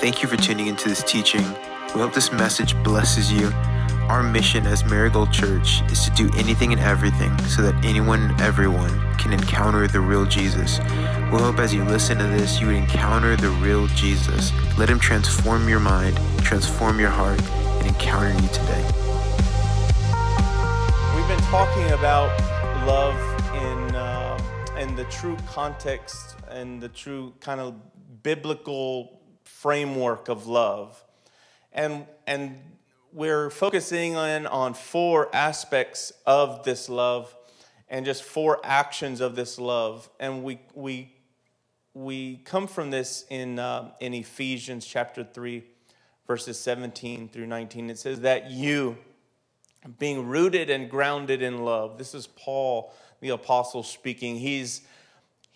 Thank you for tuning into this teaching. We hope this message blesses you. Our mission as Marigold Church is to do anything and everything so that anyone and everyone can encounter the real Jesus. We hope as you listen to this, you would encounter the real Jesus. Let him transform your mind, transform your heart, and encounter you today. We've been talking about love in uh, in the true context and the true kind of biblical framework of love, and and we're focusing in on four aspects of this love, and just four actions of this love, and we we we come from this in uh, in Ephesians chapter three, verses seventeen through nineteen. It says that you being rooted and grounded in love. This is Paul, the apostle, speaking. He's,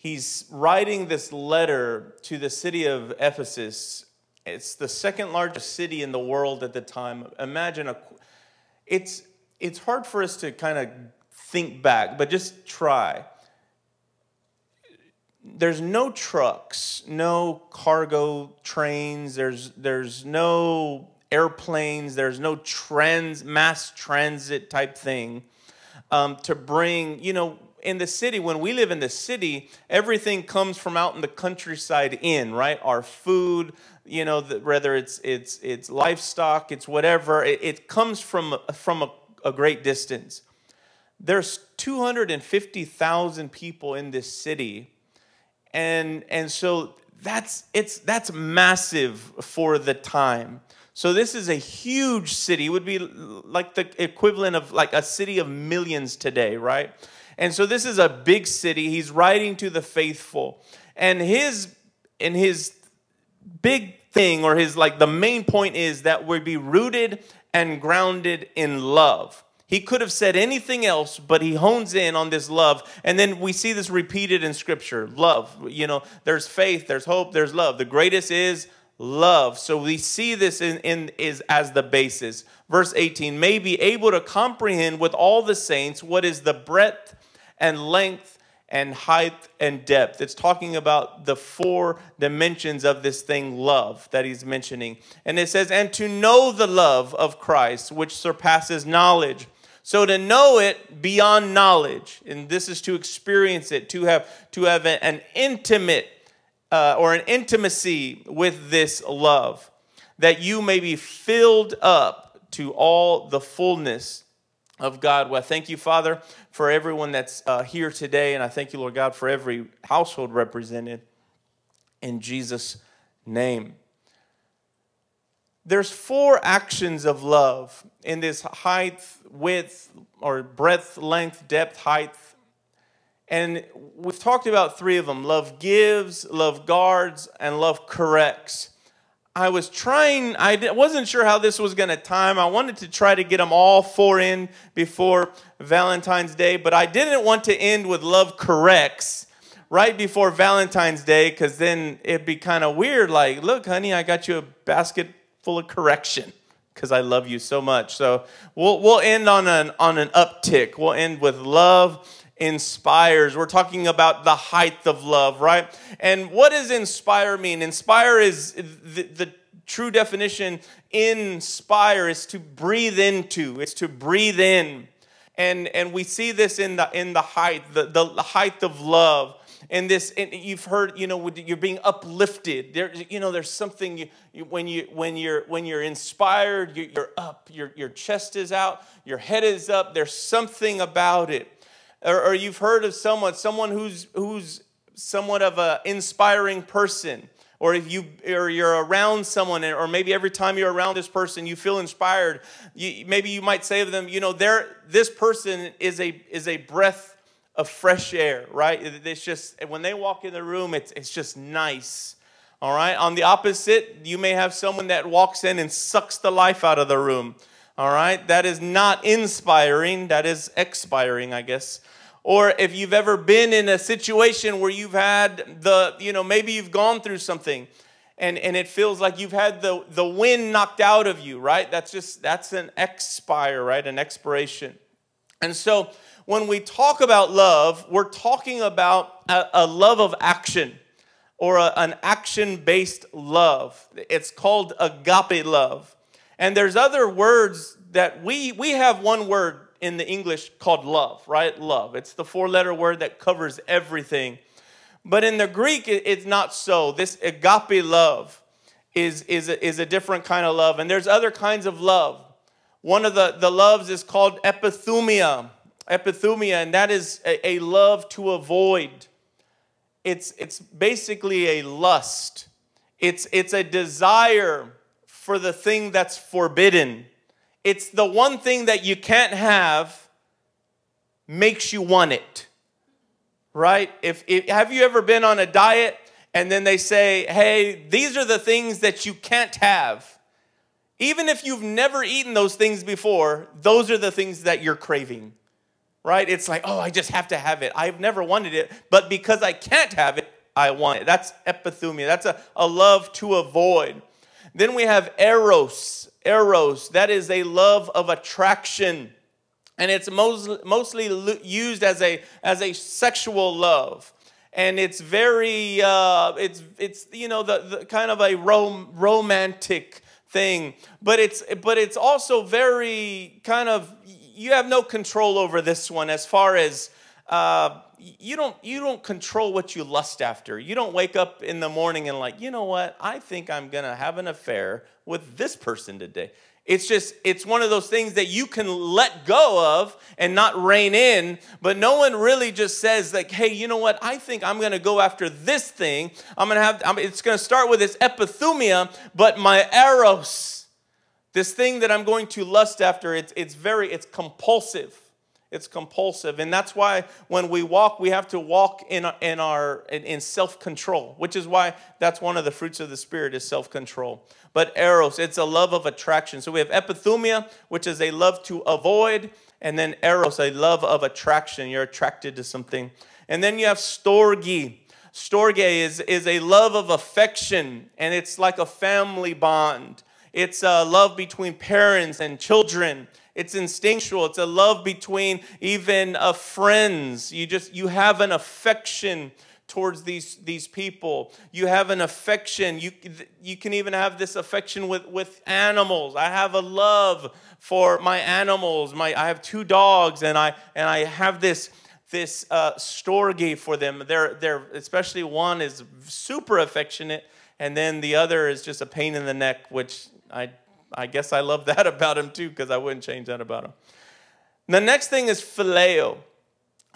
he's writing this letter to the city of Ephesus. It's the second largest city in the world at the time. Imagine a, it's, it's hard for us to kind of think back, but just try. There's no trucks, no cargo trains, there's, there's no airplanes, there's no trans, mass transit type thing um, to bring, you know, in the city, when we live in the city, everything comes from out in the countryside in, right? Our food, you know, the, whether it's it's it's livestock, it's whatever, it, it comes from from a, a great distance. There's 250,000 people in this city, and and so that's it's that's massive for the time. So this is a huge city. It would be like the equivalent of like a city of millions today, right? And so this is a big city. He's writing to the faithful. And his and his big thing or his like the main point is that we be rooted and grounded in love. He could have said anything else, but he hones in on this love. And then we see this repeated in scripture. Love. You know, there's faith, there's hope, there's love. The greatest is love. So we see this in, in, is as the basis. Verse 18, may be able to comprehend with all the saints what is the breadth and length and height and depth. It's talking about the four dimensions of this thing, love, that he's mentioning. And it says, and to know the love of Christ, which surpasses knowledge. So to know it beyond knowledge, and this is to experience it, to have to have an intimate uh, or an intimacy with this love, that you may be filled up to all the fullness of God. Well, I thank you, Father, for everyone that's uh, here today, and I thank you, Lord God, for every household represented in Jesus' name. There's four actions of love in this height, width, or breadth, length, depth, height, and we've talked about three of them love gives, love guards, and love corrects. I was trying, I wasn't sure how this was going to time. I wanted to try to get them all four in before Valentine's Day, but I didn't want to end with love corrects right before Valentine's Day because then it'd be kind of weird. Like, look, honey, I got you a basket full of correction because I love you so much. So we'll, we'll end on an, on an uptick. We'll end with love inspires. We're talking about the height of love, right? And what does inspire mean? Inspire is the, the true definition inspire is to breathe into, it's to breathe in. And, and we see this in the, in the height, the, the height of love and this and you've heard you know you're being uplifted there you know there's something you, you, when you when you're when you're inspired you, are up your, your chest is out your head is up there's something about it or, or you've heard of someone, someone who's, who's somewhat of an inspiring person. Or if you or you're around someone or maybe every time you're around this person you feel inspired. You, maybe you might say to them you know there this person is a is a breath of fresh air right? It's just when they walk in the room it's it's just nice. All right? On the opposite you may have someone that walks in and sucks the life out of the room. All right? That is not inspiring. That is expiring i guess or if you've ever been in a situation where you've had the, you know, maybe you've gone through something and, and it feels like you've had the, the wind knocked out of you, right? That's just, that's an expire, right? An expiration. And so when we talk about love, we're talking about a, a love of action. or a, an action based love. It's called agape love. And there's other words that we, we have one word in the English called love, right? Love. It's the four letter word that covers everything. But in the Greek, it's not so. This agape love is, is, a, is a different kind of love. And there's other kinds of love. One of the, the loves is called epithumia. Epithumia, and that is a, a love to avoid. It's, it's basically a lust. It's, it's a desire for the thing that's forbidden. It's the one thing that you can't have makes you want it. Right? If, if have you ever been on a diet and then they say, "Hey, these are the things that you can't have." Even if you've never eaten those things before, those are the things that you're craving right? It's like, oh, I just have to have it. I've never wanted it, but because I can't have it, I want it. That's epithumia. That's a, a love to avoid. Then we have eros. Eros, that is a love of attraction. And it's most, mostly used as a, as a sexual love. And it's very, uh, it's, it's, you know, the, the kind of a rom- romantic thing. But it's, but it's also very kind of you have no control over this one as far as uh, you don't you don't control what you lust after. You don't wake up in the morning and like, you know what? I think I'm gonna have an affair with this person today. It's just it's one of those things that you can let go of and not rein in, but no one really just says like, hey, you know what? I think I'm gonna go after this thing. I'm gonna have. I'm, it's gonna start with this epithumia, but my eros this thing that I'm going to lust after, it's, it's very, it's compulsive. It's compulsive. And that's why when we walk, we have to walk in, in, our, in, in self-control, which is why that's one of the fruits of the Spirit is self-control. But eros, it's a love of attraction. So we have epithumia, which is a love to avoid, and then eros, a love of attraction. You're attracted to something. And then you have storge. Storge is, is a love of affection, and it's like a family bond. It's a love between parents and children. It's instinctual. It's a love between even uh, friends. You just you have an affection towards these, these people. You have an affection. You, you can even have this affection with, with animals. I have a love for my animals. My, I have two dogs, and I, and I have this, this uh, storge for them. They're, they're, especially one is super affectionate, and then the other is just a pain in the neck, which I, I guess I love that about him too, because I wouldn't change that about him. The next thing is phileo.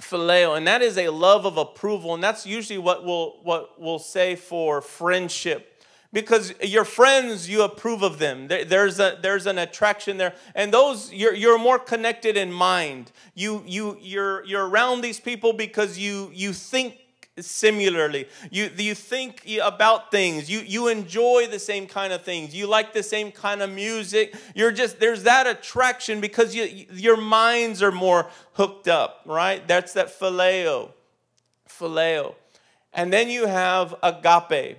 Phileo, and that is a love of approval, and that's usually what we'll, what we'll say for friendship because your friends you approve of them there's a there's an attraction there and those you're, you're more connected in mind you you you're you're around these people because you you think similarly. You, you think about things. You, you enjoy the same kind of things. You like the same kind of music. You're just, there's that attraction because you, your minds are more hooked up, right? That's that phileo. Phileo. And then you have agape.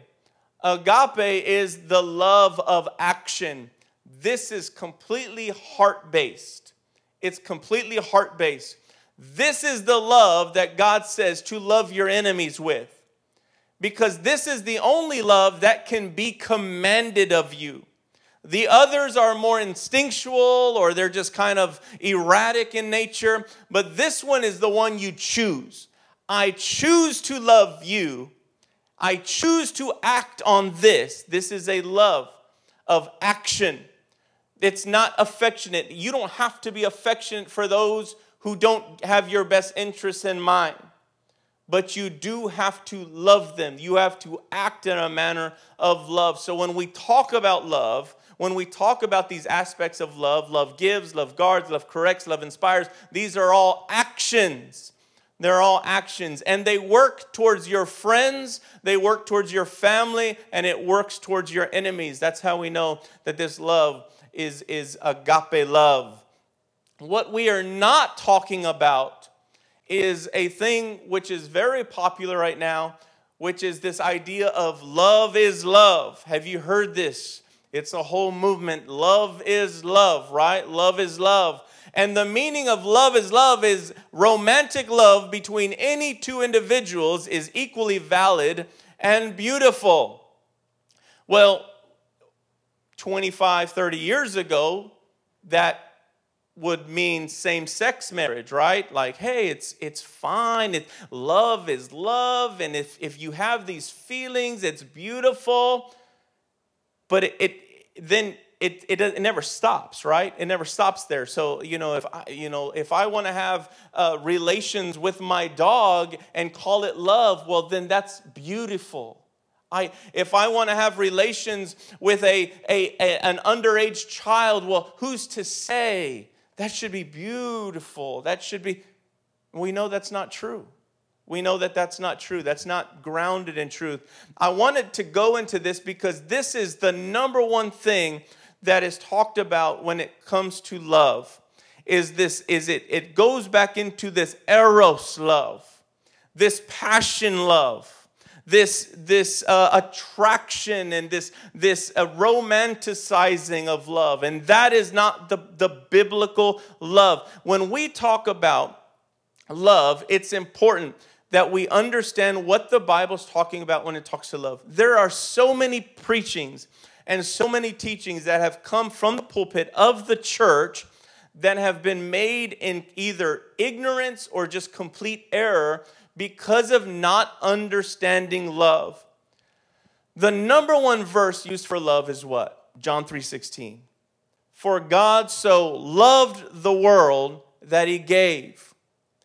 Agape is the love of action. This is completely heart based. It's completely heart based. This is the love that God says to love your enemies with. Because this is the only love that can be commanded of you. The others are more instinctual or they're just kind of erratic in nature, but this one is the one you choose. I choose to love you. I choose to act on this. This is a love of action. It's not affectionate. You don't have to be affectionate for those who don't have your best interests in mind. But you do have to love them. You have to act in a manner of love. So when we talk about love, when we talk about these aspects of love, love gives, love guards, love corrects, love inspires, these are all actions. They're all actions. And they work towards your friends, they work towards your family, and it works towards your enemies. That's how we know that this love is, is agape love. What we are not talking about is a thing which is very popular right now, which is this idea of love is love. Have you heard this? It's a whole movement. Love is love, right? Love is love. And the meaning of love is love is romantic love between any two individuals is equally valid and beautiful. Well, 25, 30 years ago, that would mean same-sex marriage, right? Like, hey, it's it's fine. It, love is love, and if if you have these feelings, it's beautiful. But it, it then it, it, it never stops, right? It never stops there. So, you know, if I, you know, if I want to have uh, relations with my dog and call it love, well, then that's beautiful. I, if I want to have relations with a, a, a, an underage child, well, who's to say? That should be beautiful. That should be, we know that's not true. We know that that's not true. That's not grounded in truth. I wanted to go into this because this is the number one thing that is talked about when it comes to love. Is this, is it, it goes back into this eros love, this passion love this, this uh, attraction and this, this uh, romanticizing of love. And that is not the, the biblical love. When we talk about love, it's important that we understand what the Bible's talking about when it talks to love. There are so many preachings and so many teachings that have come from the pulpit of the church that have been made in either ignorance or just complete error because of not understanding love. The number one verse used for love is what? John 3:16. For God so loved the world that he gave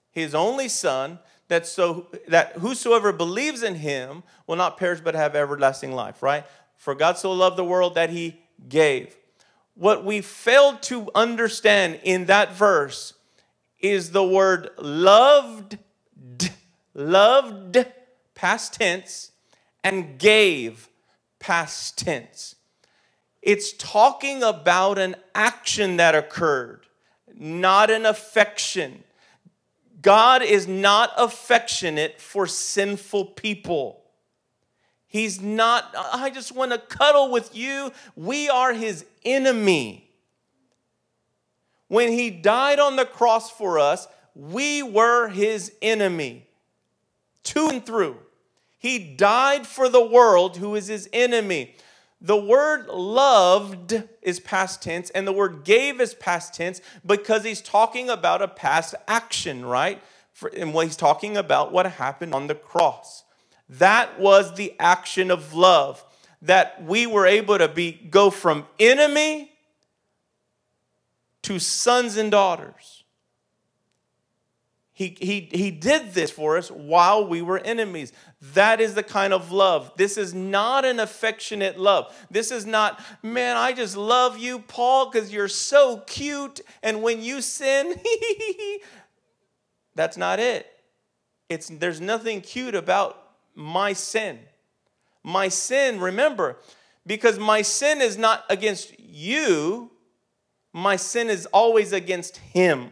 his only son that so that whosoever believes in him will not perish but have everlasting life, right? For God so loved the world that he gave. What we failed to understand in that verse is the word loved loved, past tense, and gave, past tense. It's talking about an action that occurred, not an affection. God is not affectionate for sinful people. He's not, I just want to cuddle with you. We are his enemy. When he died on the cross for us, we were his enemy to and through. He died for the world who is his enemy. The word loved is past tense, and the word gave is past tense because he's talking about a past action, right? For, and what he's talking about what happened on the cross. That was the action of love that we were able to be go from enemy to sons and daughters. He, he, he did this for us while we were enemies. That is the kind of love. This is not an affectionate love. This is not, man, I just love you, Paul, because you're so cute. And when you sin, that's not it. It's, there's nothing cute about my sin. My sin, remember, because my sin is not against you, my sin is always against him.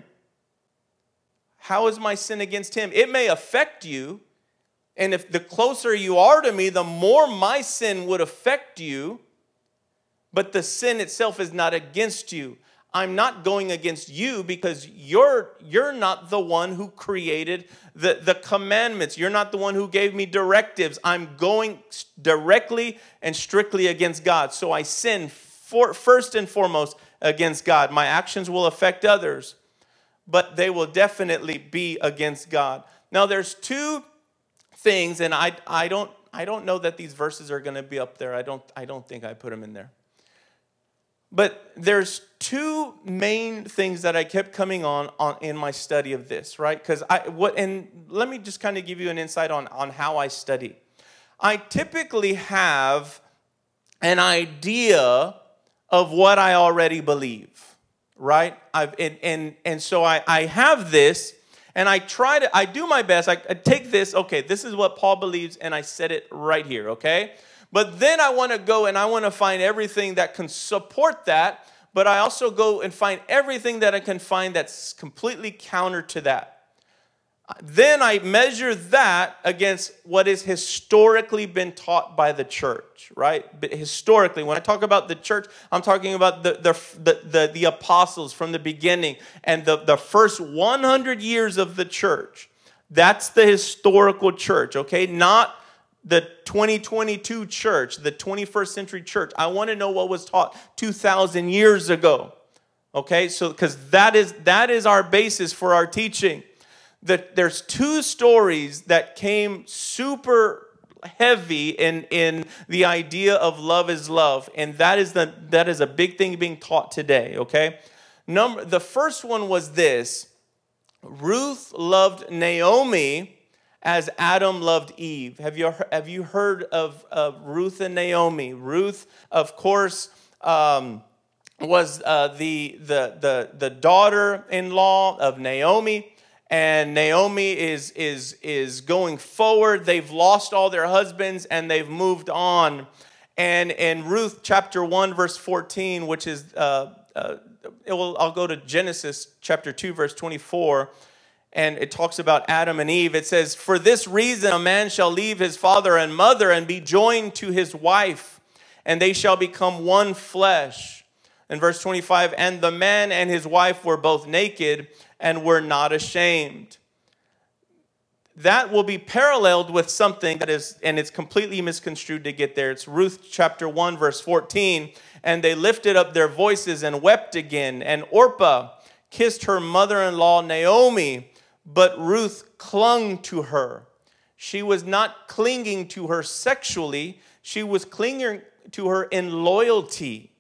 How is my sin against him? It may affect you. And if the closer you are to me, the more my sin would affect you. But the sin itself is not against you. I'm not going against you because you're, you're not the one who created the, the commandments. You're not the one who gave me directives. I'm going directly and strictly against God. So I sin for, first and foremost against God. My actions will affect others but they will definitely be against God. Now, there's two things, and I, I, don't, I don't know that these verses are going to be up there. I don't, I don't think I put them in there. But there's two main things that I kept coming on, on in my study of this, right? Because I what and let me just kind of give you an insight on, on how I study. I typically have an idea of what I already believe right? I've, and, and, and so I, I have this, and I try to, I do my best. I, I take this, okay, this is what Paul believes, and I set it right here, okay? But then I want to go and I want to find everything that can support that, but I also go and find everything that I can find that's completely counter to that. Then I measure that against what has historically been taught by the church, right? But historically, when I talk about the church, I'm talking about the, the, the, the, apostles from the beginning and the, the first 100 years of the church. That's the historical church, okay? Not the 2022 church, the 21st century church. I want to know what was taught 2,000 years ago. Okay, so because that is that is our basis for our teaching. That there's two stories that came super heavy in in the idea of love is love, and that is the that is a big thing being taught today. Okay, number the first one was this: Ruth loved Naomi as Adam loved Eve. Have you, have you heard of, of Ruth and Naomi? Ruth, of course, um, was uh, the, the, the, the daughter in law of Naomi. And Naomi is, is, is going forward. They've lost all their husbands and they've moved on. And in Ruth chapter 1, verse 14, which is, uh, uh, will, I'll go to Genesis chapter 2, verse 24 and it talks about Adam and Eve. It says, For this reason, a man shall leave his father and mother and be joined to his wife, and they shall become one flesh. In verse 25, and the man and his wife were both naked and were not ashamed. That will be paralleled with something that is, and it's completely misconstrued to get there. It's Ruth chapter 1, verse 14. And they lifted up their voices and wept again. And Orpah kissed her mother in law Naomi but Ruth clung to her. She was not clinging to her sexually, she was clinging to her in loyalty.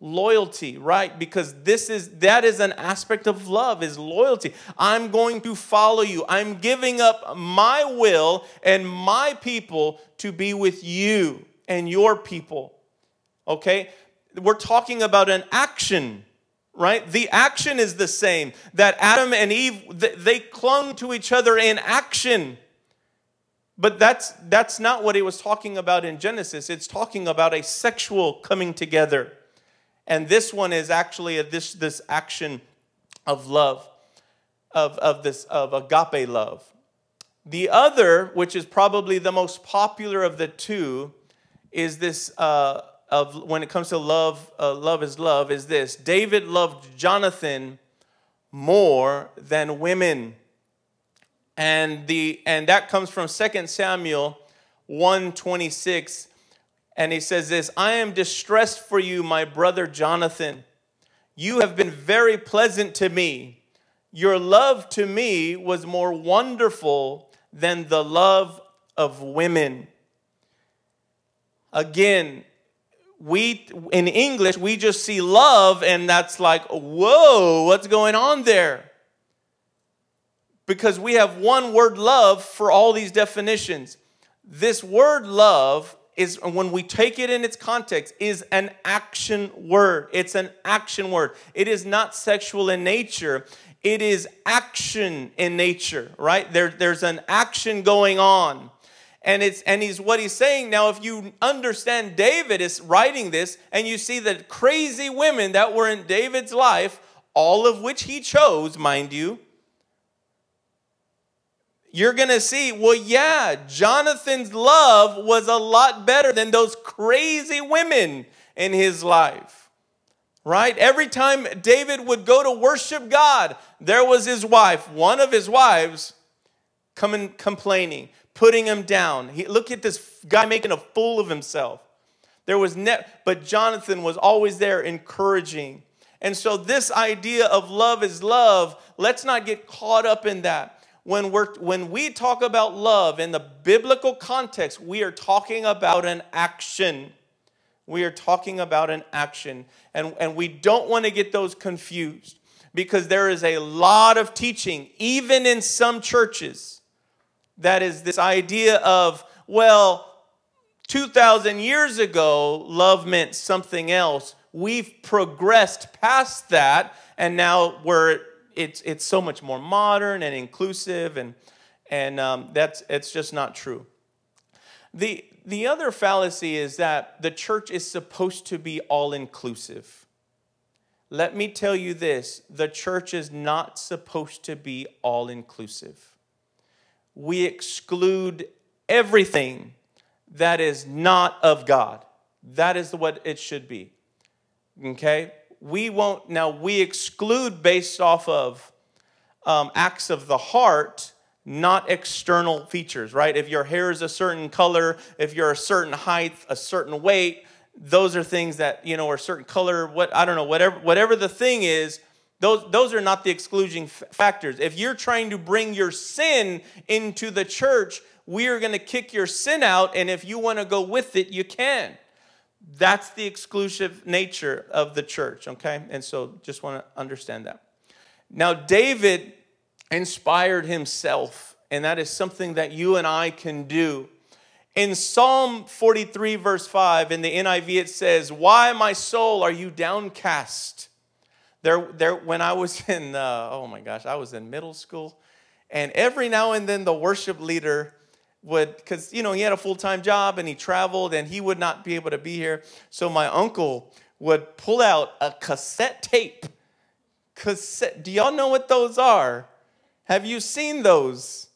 Loyalty, right? Because this is that is an aspect of love is loyalty. I'm going to follow you. I'm giving up my will and my people to be with you and your people. Okay? We're talking about an action right? The action is the same. That Adam and Eve, they clung to each other in action. But that's, that's not what he was talking about in Genesis. It's talking about a sexual coming together. And this one is actually a, this, this action of love, of, of, this, of agape love. The other, which is probably the most popular of the two, is this uh, of when it comes to love, uh, love is love, is this David loved Jonathan more than women. And, the, and that comes from 2 Samuel 126. And he says this I am distressed for you, my brother Jonathan. You have been very pleasant to me. Your love to me was more wonderful than the love of women. Again, we in English we just see love and that's like whoa what's going on there because we have one word love for all these definitions this word love is when we take it in its context is an action word. It's an action word. It is not sexual in nature. It is action in nature right? There, there's an action going on. And it's and he's what he's saying now if you understand david is writing this and you see the crazy women that were in david's life all of which he chose mind you you're going to see well yeah jonathan's love was a lot better than those crazy women in his life right every time david would go to worship god there was his wife one of his wives coming complaining putting him down. He, look at this guy making a fool of himself. There was ne- but Jonathan was always there encouraging. And so this idea of love is love, let's not get caught up in that. When, we're, when we talk about love in the biblical context, we are talking about an action. We are talking about an action. And, and we don't want to get those confused because there is a lot of teaching, even in some churches, that is this idea of, well, 2,000 years ago, love meant something else. We've progressed past that, and now we're, it's, it's so much more modern and inclusive, and, and um, that's, it's just not true. The, the other fallacy is that the church is supposed to be all inclusive. Let me tell you this the church is not supposed to be all inclusive we exclude everything that is not of God. That is what it should be. Okay? We won't, now we exclude based off of um, acts of the heart, not external features, right? If your hair is a certain color, if you're a certain height, a certain weight, those are things that, you know, are certain color, what I don't know, whatever whatever the thing is, those, those are not the excluding f- factors. If you're trying to bring your sin into the church, we are going to kick your sin out, and if you want to go with it, you can. That's the exclusive nature of the church, okay? And so just want to understand that. Now, David inspired himself, and that is something that you and I can do. In Psalm 43, verse 5, in the NIV, it says, Why, my soul, are you downcast? There, there, when I was in, uh, oh my gosh, I was in middle school, and every now and then the worship leader would, because, you know, he had a full time job and he traveled and he would not be able to be here. So my uncle would pull out a cassette tape. Cassette, do y'all know what those are? Have you seen those?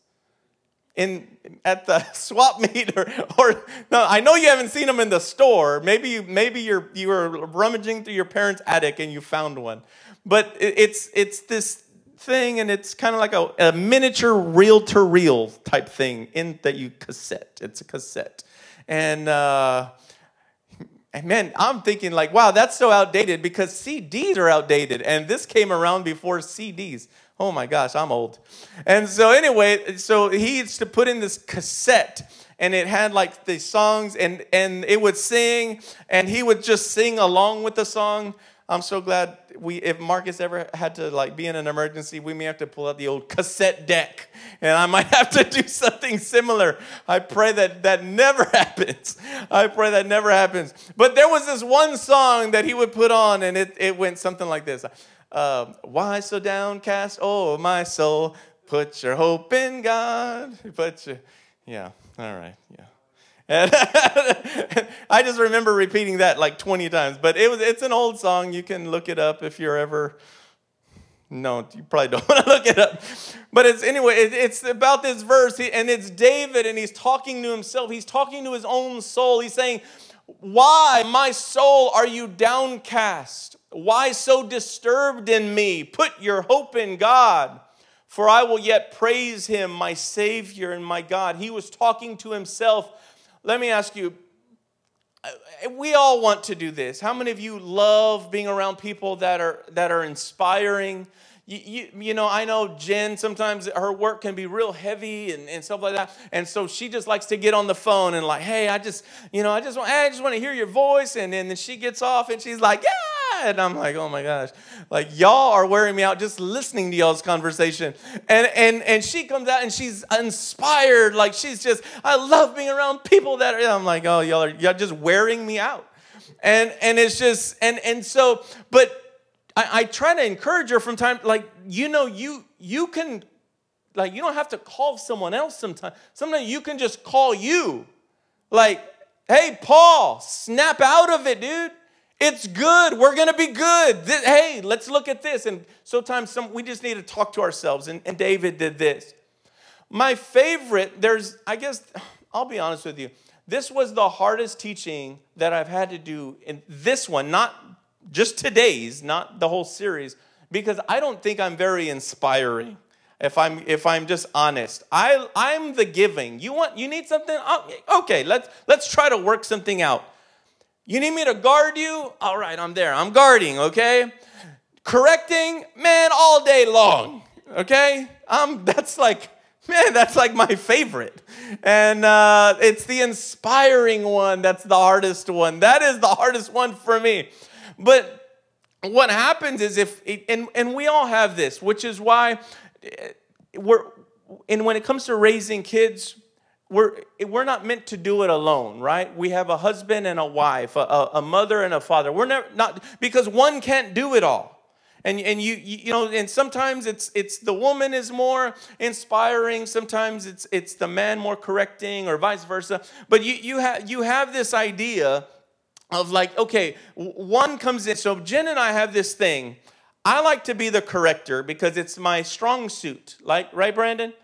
in at the swap meet or, or no i know you haven't seen them in the store maybe maybe you're you were rummaging through your parents attic and you found one but it, it's it's this thing and it's kind of like a, a miniature reel to reel type thing in that you cassette it's a cassette and uh and man, I'm thinking like, wow, that's so outdated because CDs are outdated, and this came around before CDs. Oh my gosh, I'm old. And so anyway, so he used to put in this cassette and it had like the songs and and it would sing and he would just sing along with the song. I'm so glad we if Marcus ever had to like be in an emergency, we may have to pull out the old cassette deck and I might have to do something similar. I pray that that never happens. I pray that never happens. But there was this one song that he would put on and it, it went something like this. Um, why so downcast, oh my soul? Put your hope in God. Put your, yeah, all right, yeah. And I just remember repeating that like 20 times. But it was it's an old song. You can look it up if you're ever. No, you probably don't want to look it up. But it's anyway, it's about this verse, and it's David, and he's talking to himself. He's talking to his own soul. He's saying, Why, my soul, are you downcast? Why so disturbed in me? Put your hope in God, for I will yet praise him, my Savior and my God. He was talking to himself. Let me ask you, uh, we all want to do this. How many of you love being around people that are that are inspiring? You, you, you, know, I know Jen, sometimes her work can be real heavy and, and stuff like that. And so she just likes to get on the phone and like, hey, I just, you know, I just want, I just want to hear your voice. And, and then she gets off and she's like, yeah. And I'm like, oh my gosh. Like y'all are wearing me out just listening to y'all's conversation. And and and she comes out and she's inspired. Like she's just, I love being around people that are, I'm like, oh, y'all are y'all just wearing me out. And and it's just, and and so, but I, I try to encourage her from time, like, you know, you you can, like, you don't have to call someone else sometimes. Sometimes you can just call you. Like, hey, Paul, snap out of it, dude. It's good. We're gonna be good. This, hey, let's look at this. And sometimes some, we just need to talk to ourselves. And, and David did this. My favorite, there's, I guess, I'll be honest with you. This was the hardest teaching that I've had to do in this one, not just today's, not the whole series, because I don't think I'm very inspiring. If I'm if I'm just honest, I I'm the giving. You want you need something? Oh, okay, let's let's try to work something out. You need me to guard you? All right, I'm there. I'm guarding. Okay, correcting, man, all day long. Okay, um, that's like man, that's like my favorite, and uh, it's the inspiring one. That's the hardest one. That is the hardest one for me. But what happens is if, and, and we all have this, which is why eh, we're, and when it comes to raising kids, we're, we're not meant to do it alone, right? We have a husband and a wife, a, a mother and a father. We're never, not, because one can't do it all. And, and you, you, know, and sometimes it's, it's the woman is more inspiring, sometimes it's, it's the man more correcting, or vice versa. But you, you, have you have this idea of like, okay, one comes in. So Jen and I have this thing. I like to be the corrector because it's my strong suit. Like, right, Brandon?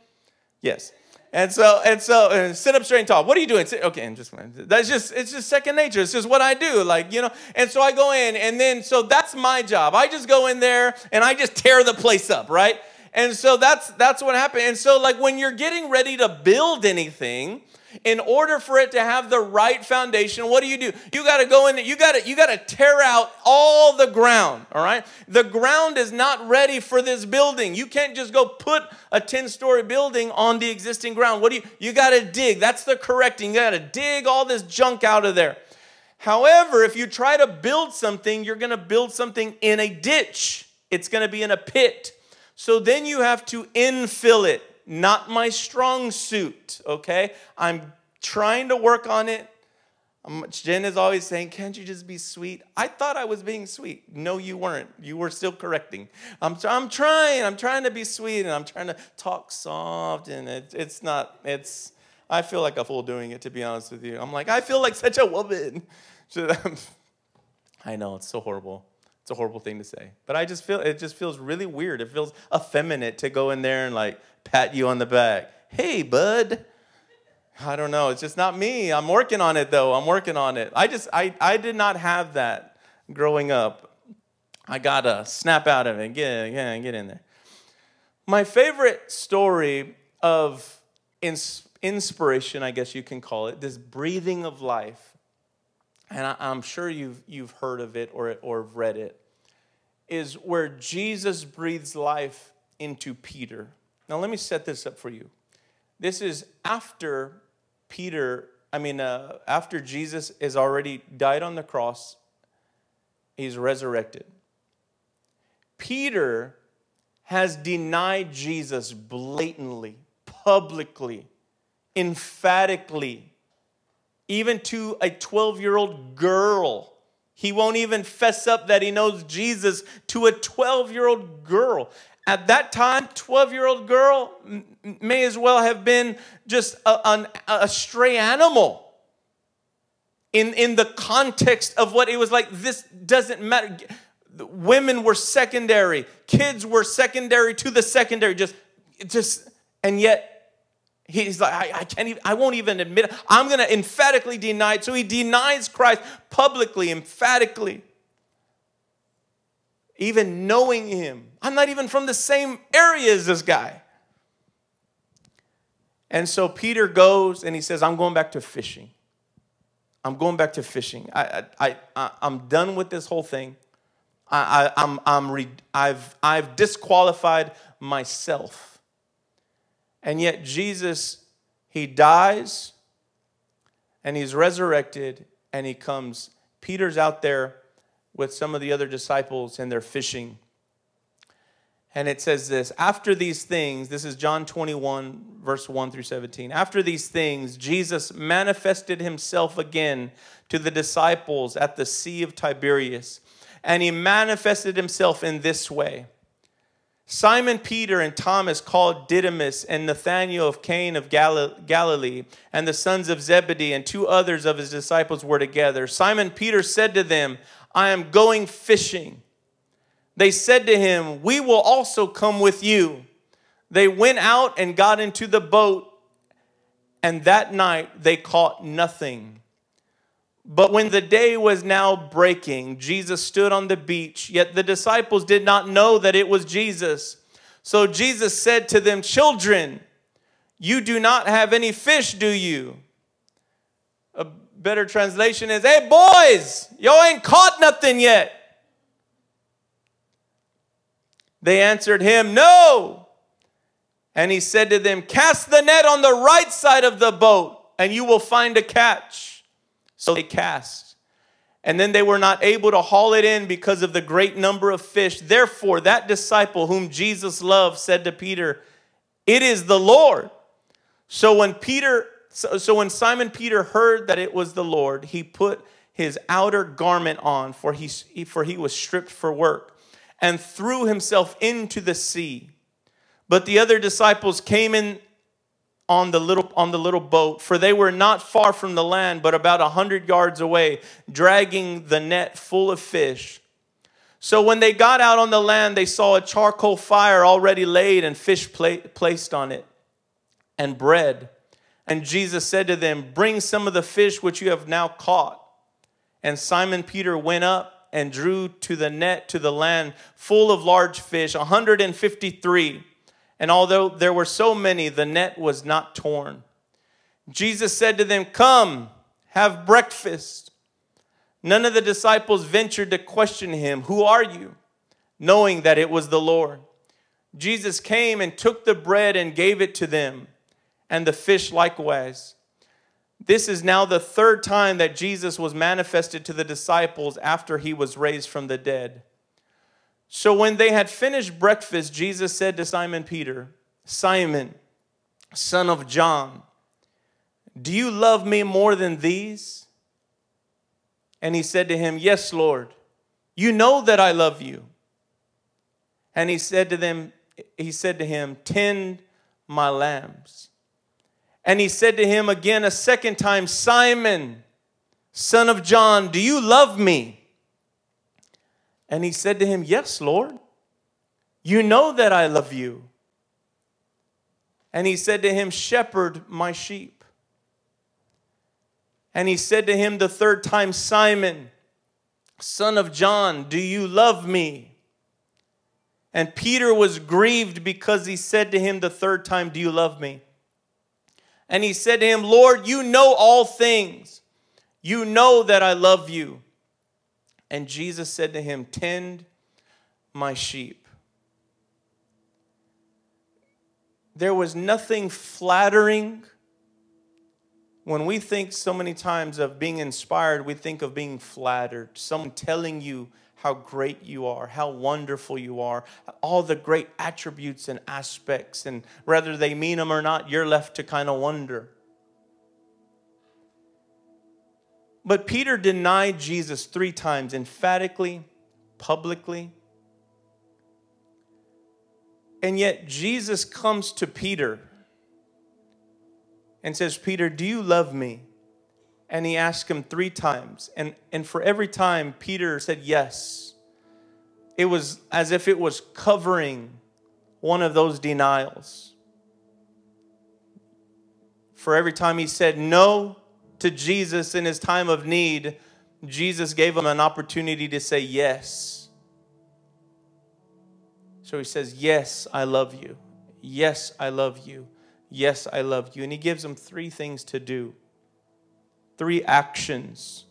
Yes. And so, and so, and sit up straight and talk. What are you doing? Sit, okay, and just that's just it's just second nature. It's just what I do. Like you know. And so I go in, and then so that's my job. I just go in there and I just tear the place up, right? And so that's that's what happened. And so like when you're getting ready to build anything, in order for it to have the right foundation what do you do? You got to go in there, you got to you got to tear out all the ground all right? The ground is not ready for this building. You can't just go put a 10 story building on the existing ground. What do you you got to dig. That's the correcting. You got to dig all this junk out of there. However if you try to build something you're going to build something in a ditch. It's going to be in a pit so then you have to infill it not my strong suit, okay? I'm trying to work on it. Um, Jen is always saying, Can't you just be sweet? I thought I was being sweet. No, you weren't. You were still correcting. I'm, I'm trying. I'm trying to be sweet and I'm trying to talk soft, and it, it's not, it's, I feel like a fool doing it, to be honest with you. I'm like, I feel like such a woman. I know, it's so horrible. It's a horrible thing to say. But I just feel, it just feels really weird. It feels effeminate to go in there and like pat you on the back. Hey, bud. I don't know. It's just not me. I'm working on it though. I'm working on it. I just I I did not have that growing up. I gotta snap out of it. Get get get in there. My favorite story of inspiration, I guess you can call it, this breathing of life, and I, am sure you've you've heard of it or or read it, is where Jesus breathes life into Peter. Now let me set this up for you. This is after Peter, I mean, uh, after Jesus is already died on the cross, he's resurrected. Peter has denied Jesus blatantly, publicly, emphatically, even to a 12 year old girl. He won't even fess up that he knows Jesus to a 12 year old girl. At that time, 12 year old girl may as well have been just a, an, a stray animal in, in the context of what it was like. This doesn't matter. Women were secondary, kids were secondary to the secondary, just, just, and yet he's like, I, I can't even, I won't even admit it. I'm going to emphatically deny it. So he denies Christ publicly, emphatically even knowing him. I'm not even from the same area as this guy. And so Peter goes and he says, I'm going back to fishing. I'm going back to fishing. I, I, I, I'm done with this whole thing. I, I, I'm, I'm re, I've, I've disqualified myself. And yet, Jesus, he dies and he's resurrected and he comes. Peter's out there with some of the other disciples and they're fishing. And it says this After these things, this is John 21, verse 1 through 17. After these things, Jesus manifested himself again to the disciples at the Sea of Tiberias. And he manifested himself in this way Simon Peter and Thomas, called Didymus, and Nathanael of Cana of Galilee, and the sons of Zebedee, and two others of his disciples were together. Simon Peter said to them, I am going fishing. They said to him, We will also come with you. They went out and got into the boat, and that night they caught nothing. But when the day was now breaking, Jesus stood on the beach, yet the disciples did not know that it was Jesus. So Jesus said to them, Children, you do not have any fish, do you? A better translation is, Hey, boys, y'all ain't caught nothing yet. They answered him, No. And he said to them, Cast the net on the right side of the boat, and you will find a catch. So they cast. And then they were not able to haul it in because of the great number of fish. Therefore, that disciple whom Jesus loved said to Peter, It is the Lord. So when Peter so, so when Simon Peter heard that it was the Lord, he put his outer garment on, for he, for he was stripped for work, and threw himself into the sea. But the other disciples came in on the little on the little boat for they were not far from the land but about a hundred yards away dragging the net full of fish so when they got out on the land they saw a charcoal fire already laid and fish placed on it and bread and Jesus said to them, Bring some of the fish which you have now caught. And Simon Peter went up and drew to the net to the land full of large fish, 153. And although there were so many, the net was not torn. Jesus said to them, Come, have breakfast. None of the disciples ventured to question him, Who are you? knowing that it was the Lord. Jesus came and took the bread and gave it to them, and the fish likewise. This is now the third time that Jesus was manifested to the disciples after he was raised from the dead. So when they had finished breakfast, Jesus said to Simon Peter, Simon, son of John, do you love me more than these? And he said to him, Yes, Lord. You know that I love you. And he said to them, he said to him, Tend my lambs. And he said to him again a second time, Simon, son of John, do you love me? And he said to him, Yes, Lord. You know that I love you. And he said to him, Shepherd my sheep. And he said to him the third time, Simon, son of John, do you love me? And Peter was grieved because he said to him the third time, Do you love me? And he said to him, Lord, you know all things. You know that I love you. And Jesus said to him, Tend my sheep. There was nothing flattering. When we think so many times of being inspired, we think of being flattered. Someone telling you how great you are, how wonderful you are, all the great attributes and aspects. And whether they mean them or not, you're left to kind of wonder. But Peter denied Jesus three times emphatically, publicly. And yet Jesus comes to Peter and says, Peter, do you love me? And he asked him three times. And, and for every time, Peter said yes. It was as if it was covering one of those denials. For every time he said no to Jesus in his time of need, Jesus gave him an opportunity to say yes. So he says, Yes, I love you. Yes, I love you. Yes, I love you. And he gives him three things to do three actions.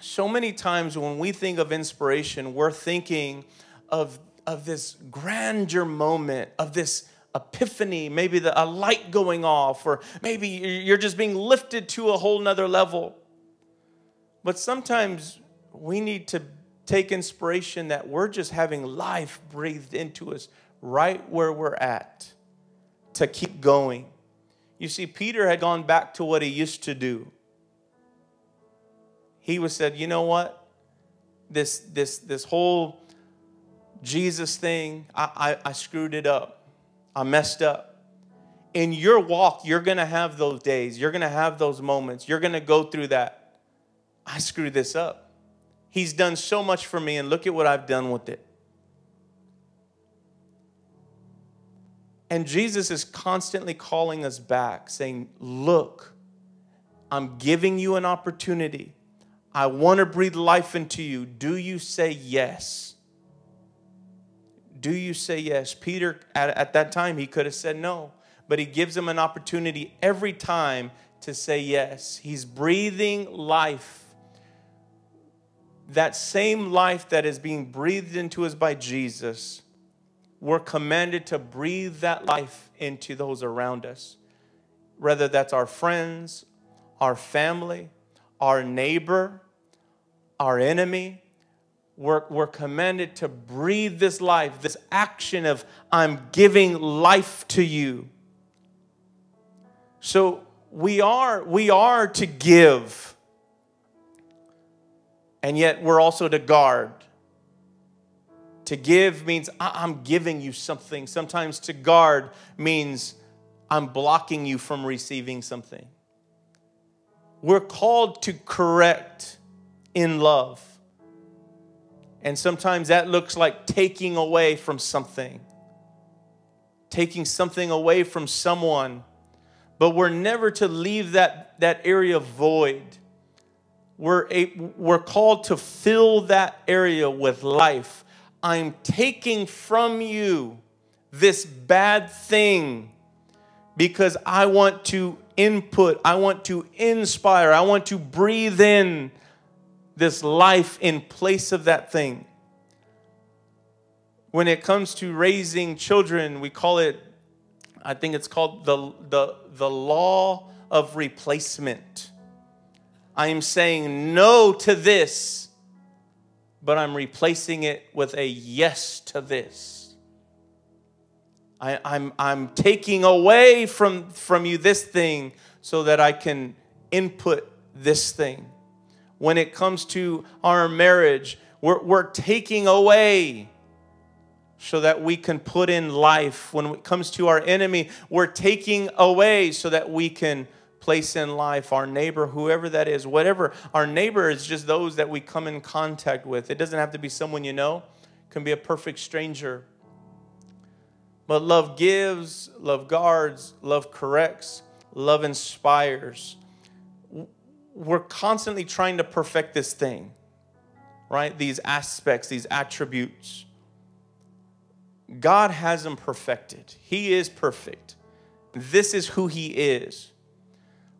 So many times when we think of inspiration, we're thinking of, of this grandeur moment, of this epiphany, maybe the, a light going off, or maybe you're just being lifted to a whole nother level. But sometimes we need to take inspiration that we're just having life breathed into us right where we're at to keep going. You see, Peter had gone back to what he used to do. He was said, you know what? This this this whole Jesus thing, I, I, I screwed it up. I messed up. In your walk, you're gonna have those days, you're gonna have those moments, you're gonna go through that. I screwed this up. He's done so much for me, and look at what I've done with it. And Jesus is constantly calling us back, saying, Look, I'm giving you an opportunity. I want to breathe life into you. Do you say yes? Do you say yes? Peter, at, at that time, he could have said no, but he gives him an opportunity every time to say yes. He's breathing life. That same life that is being breathed into us by Jesus we're commanded to breathe that life into those around us, whether that's our friends, our family, our neighbor, our enemy. We're, we're commanded to breathe this life, this action of I'm giving life to you. So we are, we are to give, and yet we're also to guard. To give means I'm giving you something. Sometimes to guard means I'm blocking you from receiving something. We're called to correct in love. And sometimes that looks like taking away from something, taking something away from someone. But we're never to leave that, that area void. We're, a, we're called to fill that area with life I'm taking from you this bad thing because I want to input, I want to inspire, I want to breathe in this life in place of that thing. When it comes to raising children, we call it, I think it's called the, the, the law of replacement. I am saying no to this, but I'm replacing it with a yes to this. I, am I'm, I'm taking away from, from you this thing so that I can input this thing. When it comes to our marriage, we're, we're taking away so that we can put in life. When it comes to our enemy, we're taking away so that we can place in life, our neighbor, whoever that is, whatever. Our neighbor is just those that we come in contact with. It doesn't have to be someone you know, it can be a perfect stranger. But love gives, love guards, love corrects, love inspires. We're constantly trying to perfect this thing, right? These aspects, these attributes. God has them perfected. He is perfect. This is who He is.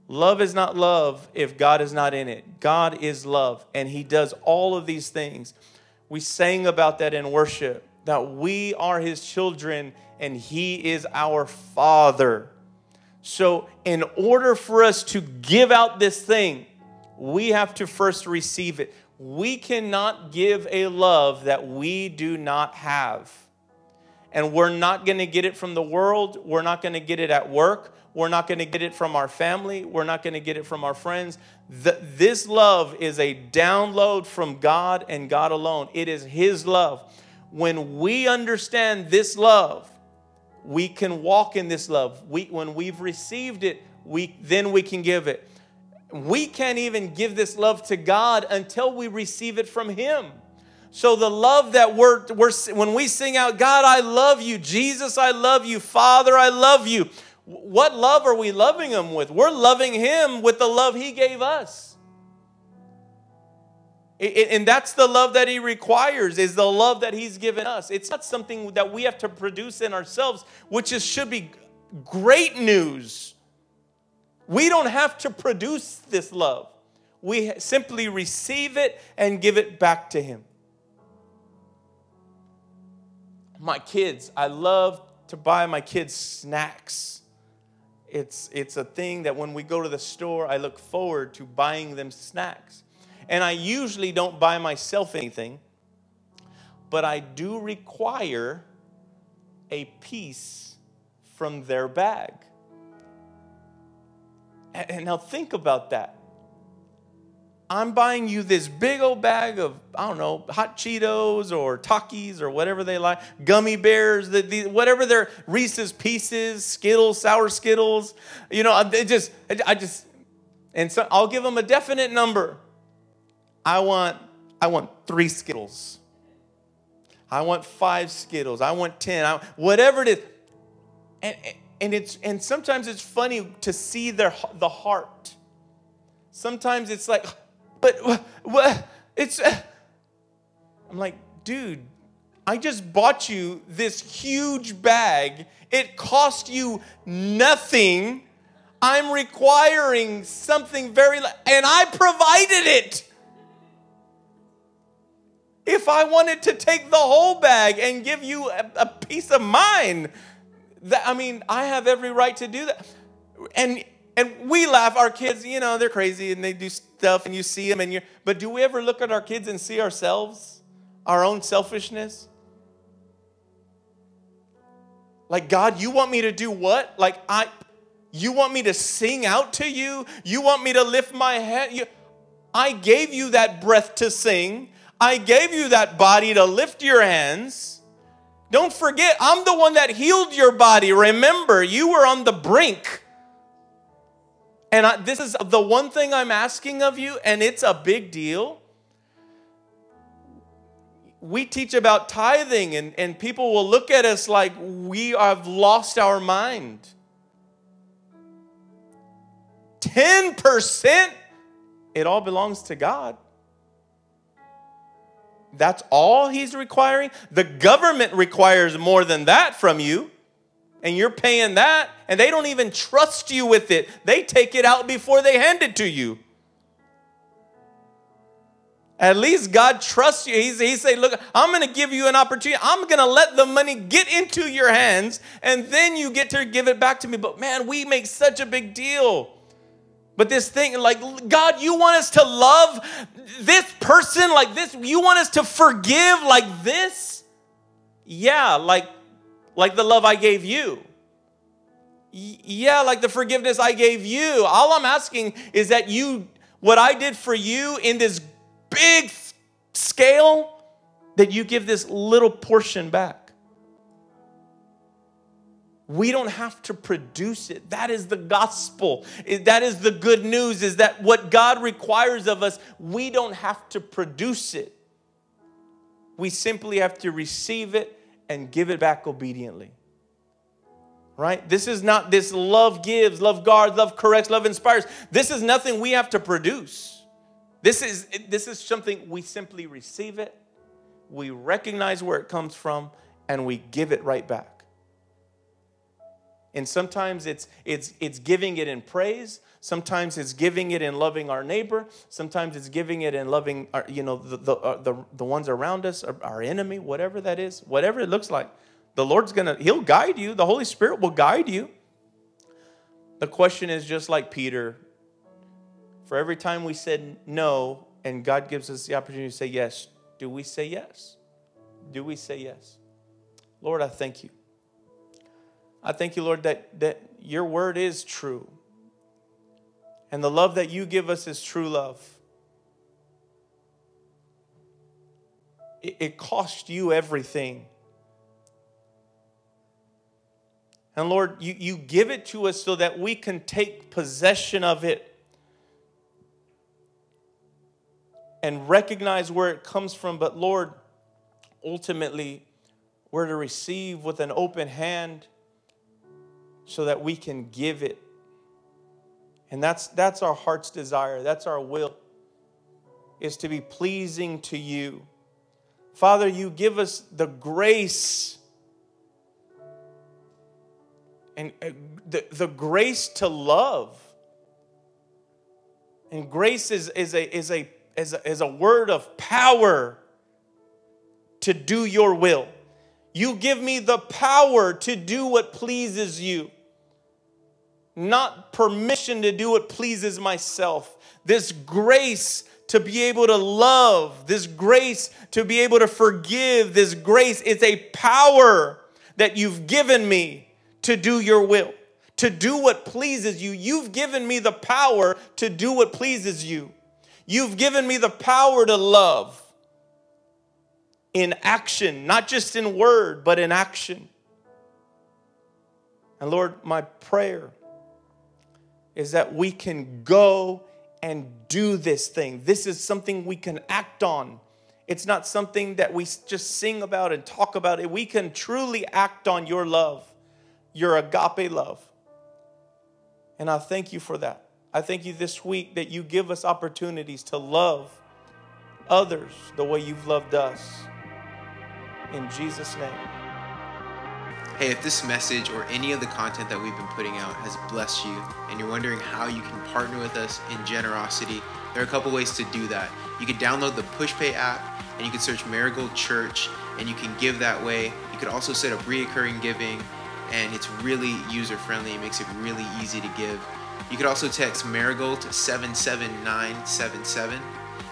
Love is not love if God is not in it. God is love, and He does all of these things. We sang about that in worship that we are His children and He is our Father. So, in order for us to give out this thing, we have to first receive it. We cannot give a love that we do not have. And we're not going to get it from the world. We're not going to get it at work. We're not going to get it from our family. We're not going to get it from our friends. The, this love is a download from God and God alone. It is His love. When we understand this love, we can walk in this love. We, when we've received it, we, then we can give it. We can't even give this love to God until we receive it from Him. So the love that we're, we're when we sing out, God, I love you, Jesus, I love you, Father, I love you. What love are we loving Him with? We're loving Him with the love He gave us. And that's the love that He requires, is the love that He's given us. It's not something that we have to produce in ourselves, which is, should be great news. We don't have to produce this love. We simply receive it and give it back to Him. My kids, I love to buy my kids snacks it's, it's a thing that when we go to the store, I look forward to buying them snacks. And I usually don't buy myself anything, but I do require a piece from their bag. And now think about that. I'm buying you this big old bag of, I don't know, hot Cheetos or Takis or whatever they like, gummy bears, the, the, whatever their Reese's Pieces, Skittles, sour Skittles. You know, they just, I just, and so I'll give them a definite number. I want, I want three Skittles. I want five Skittles. I want 10, I, whatever it is. And, and, it's, and sometimes it's funny to see their, the heart. Sometimes it's like, but what? It's. I'm like, dude, I just bought you this huge bag. It cost you nothing. I'm requiring something very, and I provided it. If I wanted to take the whole bag and give you a, a piece of mine, that, I mean, I have every right to do that. And and we laugh. Our kids, you know, they're crazy and they do stuff, and you see them, and you're. But do we ever look at our kids and see ourselves, our own selfishness? Like God, you want me to do what? Like I, you want me to sing out to you? You want me to lift my head? You, I gave you that breath to sing. I gave you that body to lift your hands. Don't forget, I'm the one that healed your body. Remember, you were on the brink. And I, this is the one thing I'm asking of you, and it's a big deal. We teach about tithing, and, and people will look at us like we have lost our mind. 10%, it all belongs to God. That's all he's requiring? The government requires more than that from you. And you're paying that, and they don't even trust you with it. They take it out before they hand it to you. At least God trusts you. He's, he's saying, Look, I'm going to give you an opportunity. I'm going to let the money get into your hands, and then you get to give it back to me. But man, we make such a big deal. But this thing, like, God, you want us to love this person like this? You want us to forgive like this? Yeah, like, like the love I gave you. Yeah, like the forgiveness I gave you. All I'm asking is that you, what I did for you in this big scale, that you give this little portion back. We don't have to produce it. That is the gospel. That is the good news is that what God requires of us, we don't have to produce it. We simply have to receive it and give it back obediently. Right? This is not this love gives, love guards, love corrects, love inspires. This is nothing we have to produce. This is this is something we simply receive it, we recognize where it comes from and we give it right back. And sometimes it's, it's, it's giving it in praise. Sometimes it's giving it in loving our neighbor. Sometimes it's giving it in loving, our, you know, the, the, uh, the, the ones around us, our, our enemy, whatever that is, whatever it looks like. The Lord's going to, He'll guide you. The Holy Spirit will guide you. The question is just like Peter. For every time we said no and God gives us the opportunity to say yes, do we say yes? Do we say yes? Lord, I thank you. I thank you, Lord, that, that your word is true. And the love that you give us is true love. It, it cost you everything. And Lord, you, you give it to us so that we can take possession of it and recognize where it comes from. But Lord, ultimately, we're to receive with an open hand so that we can give it. And that's, that's our heart's desire, that's our will, is to be pleasing to you. Father, you give us the grace and uh, the, the grace to love. And grace is, is, a, is, a, is, a, is a word of power to do your will. You give me the power to do what pleases you not permission to do what pleases myself. This grace to be able to love, this grace to be able to forgive, this grace is a power that you've given me to do your will, to do what pleases you. You've given me the power to do what pleases you. You've given me the power to love in action, not just in word, but in action. And Lord, my prayer is that we can go and do this thing. This is something we can act on. It's not something that we just sing about and talk about. We can truly act on your love, your agape love. And I thank you for that. I thank you this week that you give us opportunities to love others the way you've loved us. In Jesus' name. Hey, if this message or any of the content that we've been putting out has blessed you and you're wondering how you can partner with us in generosity, there are a couple ways to do that. You can download the PushPay app and you can search Marigold Church and you can give that way. You could also set up reoccurring giving and it's really user friendly. It makes it really easy to give. You could also text Marigold to 77977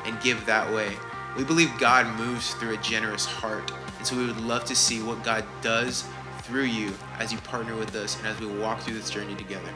and give that way. We believe God moves through a generous heart, and so we would love to see what God does through you as you partner with us and as we walk through this journey together.